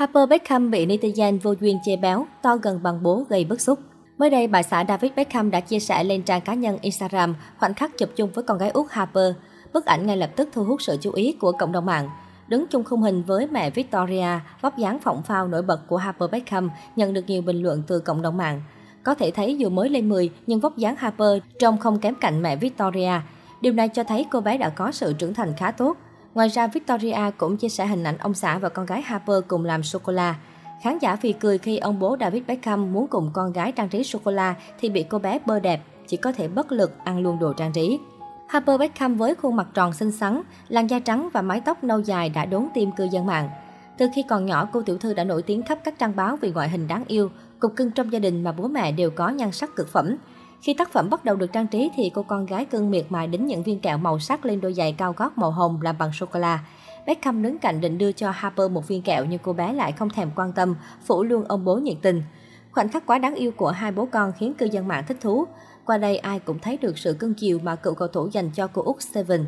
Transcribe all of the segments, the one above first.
Harper Beckham bị netizen vô duyên chê béo, to gần bằng bố gây bức xúc. Mới đây, bà xã David Beckham đã chia sẻ lên trang cá nhân Instagram khoảnh khắc chụp chung với con gái út Harper. Bức ảnh ngay lập tức thu hút sự chú ý của cộng đồng mạng. Đứng chung khung hình với mẹ Victoria, vóc dáng phỏng phao nổi bật của Harper Beckham nhận được nhiều bình luận từ cộng đồng mạng. Có thể thấy dù mới lên 10 nhưng vóc dáng Harper trông không kém cạnh mẹ Victoria. Điều này cho thấy cô bé đã có sự trưởng thành khá tốt. Ngoài ra, Victoria cũng chia sẻ hình ảnh ông xã và con gái Harper cùng làm sô-cô-la. Khán giả phì cười khi ông bố David Beckham muốn cùng con gái trang trí sô-cô-la thì bị cô bé bơ đẹp, chỉ có thể bất lực ăn luôn đồ trang trí. Harper Beckham với khuôn mặt tròn xinh xắn, làn da trắng và mái tóc nâu dài đã đốn tim cư dân mạng. Từ khi còn nhỏ, cô tiểu thư đã nổi tiếng khắp các trang báo vì ngoại hình đáng yêu, cục cưng trong gia đình mà bố mẹ đều có nhan sắc cực phẩm. Khi tác phẩm bắt đầu được trang trí thì cô con gái cưng miệt mài đính những viên kẹo màu sắc lên đôi giày cao gót màu hồng làm bằng sô-cô-la. Beckham đứng cạnh định đưa cho Harper một viên kẹo nhưng cô bé lại không thèm quan tâm, phủ luôn ông bố nhiệt tình. Khoảnh khắc quá đáng yêu của hai bố con khiến cư dân mạng thích thú. Qua đây ai cũng thấy được sự cưng chiều mà cựu cầu thủ dành cho cô út Steven.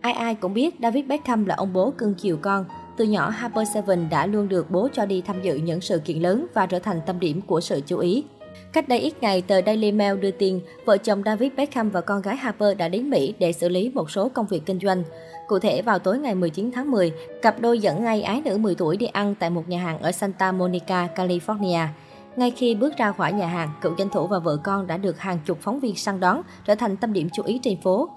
Ai ai cũng biết David Beckham là ông bố cưng chiều con. Từ nhỏ, Harper Seven đã luôn được bố cho đi tham dự những sự kiện lớn và trở thành tâm điểm của sự chú ý. Cách đây ít ngày, tờ Daily Mail đưa tin vợ chồng David Beckham và con gái Harper đã đến Mỹ để xử lý một số công việc kinh doanh. Cụ thể, vào tối ngày 19 tháng 10, cặp đôi dẫn ngay ái nữ 10 tuổi đi ăn tại một nhà hàng ở Santa Monica, California. Ngay khi bước ra khỏi nhà hàng, cựu danh thủ và vợ con đã được hàng chục phóng viên săn đón, trở thành tâm điểm chú ý trên phố.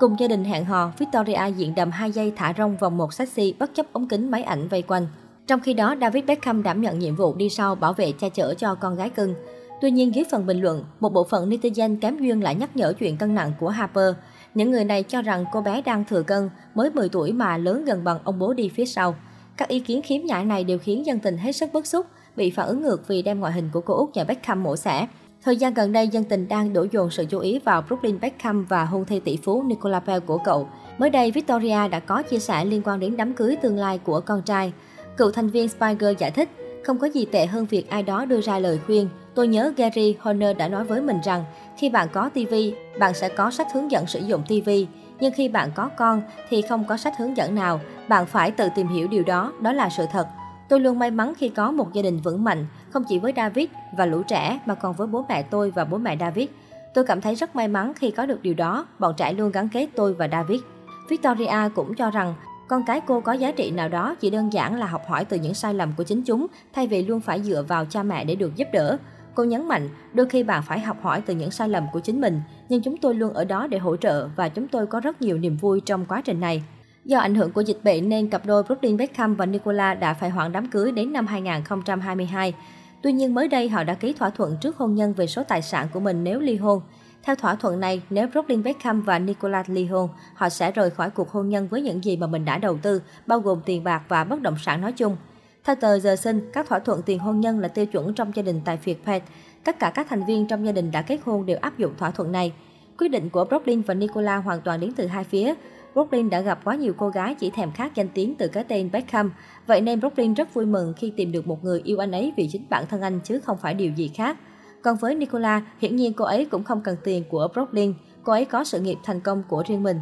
Cùng gia đình hẹn hò, Victoria diện đầm hai giây thả rong vòng một sexy bất chấp ống kính máy ảnh vây quanh. Trong khi đó, David Beckham đảm nhận nhiệm vụ đi sau bảo vệ cha chở cho con gái cưng. Tuy nhiên, dưới phần bình luận, một bộ phận netizen kém duyên lại nhắc nhở chuyện cân nặng của Harper. Những người này cho rằng cô bé đang thừa cân, mới 10 tuổi mà lớn gần bằng ông bố đi phía sau. Các ý kiến khiếm nhã này đều khiến dân tình hết sức bức xúc, bị phản ứng ngược vì đem ngoại hình của cô út nhà Beckham mổ xẻ. Thời gian gần đây, dân tình đang đổ dồn sự chú ý vào Brooklyn Beckham và hôn thê tỷ phú Nicola Pell của cậu. Mới đây, Victoria đã có chia sẻ liên quan đến đám cưới tương lai của con trai. Cựu thành viên Spiger giải thích, không có gì tệ hơn việc ai đó đưa ra lời khuyên. Tôi nhớ Gary Horner đã nói với mình rằng, khi bạn có TV, bạn sẽ có sách hướng dẫn sử dụng TV. Nhưng khi bạn có con thì không có sách hướng dẫn nào, bạn phải tự tìm hiểu điều đó, đó là sự thật. Tôi luôn may mắn khi có một gia đình vững mạnh, không chỉ với David và lũ trẻ mà còn với bố mẹ tôi và bố mẹ David. Tôi cảm thấy rất may mắn khi có được điều đó, bọn trẻ luôn gắn kết tôi và David. Victoria cũng cho rằng con cái cô có giá trị nào đó chỉ đơn giản là học hỏi từ những sai lầm của chính chúng, thay vì luôn phải dựa vào cha mẹ để được giúp đỡ. Cô nhấn mạnh, đôi khi bạn phải học hỏi từ những sai lầm của chính mình, nhưng chúng tôi luôn ở đó để hỗ trợ và chúng tôi có rất nhiều niềm vui trong quá trình này. Do ảnh hưởng của dịch bệnh nên cặp đôi Brooklyn Beckham và Nicola đã phải hoãn đám cưới đến năm 2022. Tuy nhiên mới đây họ đã ký thỏa thuận trước hôn nhân về số tài sản của mình nếu ly hôn. Theo thỏa thuận này, nếu Brooklyn Beckham và Nicola ly hôn, họ sẽ rời khỏi cuộc hôn nhân với những gì mà mình đã đầu tư, bao gồm tiền bạc và bất động sản nói chung. Theo tờ giờ sinh, các thỏa thuận tiền hôn nhân là tiêu chuẩn trong gia đình tại Việt Pet. Tất cả các thành viên trong gia đình đã kết hôn đều áp dụng thỏa thuận này. Quyết định của Brooklyn và Nicola hoàn toàn đến từ hai phía. Brooklyn đã gặp quá nhiều cô gái chỉ thèm khát danh tiếng từ cái tên Beckham. Vậy nên Brooklyn rất vui mừng khi tìm được một người yêu anh ấy vì chính bản thân anh chứ không phải điều gì khác. Còn với Nicola, hiển nhiên cô ấy cũng không cần tiền của Brooklyn. Cô ấy có sự nghiệp thành công của riêng mình.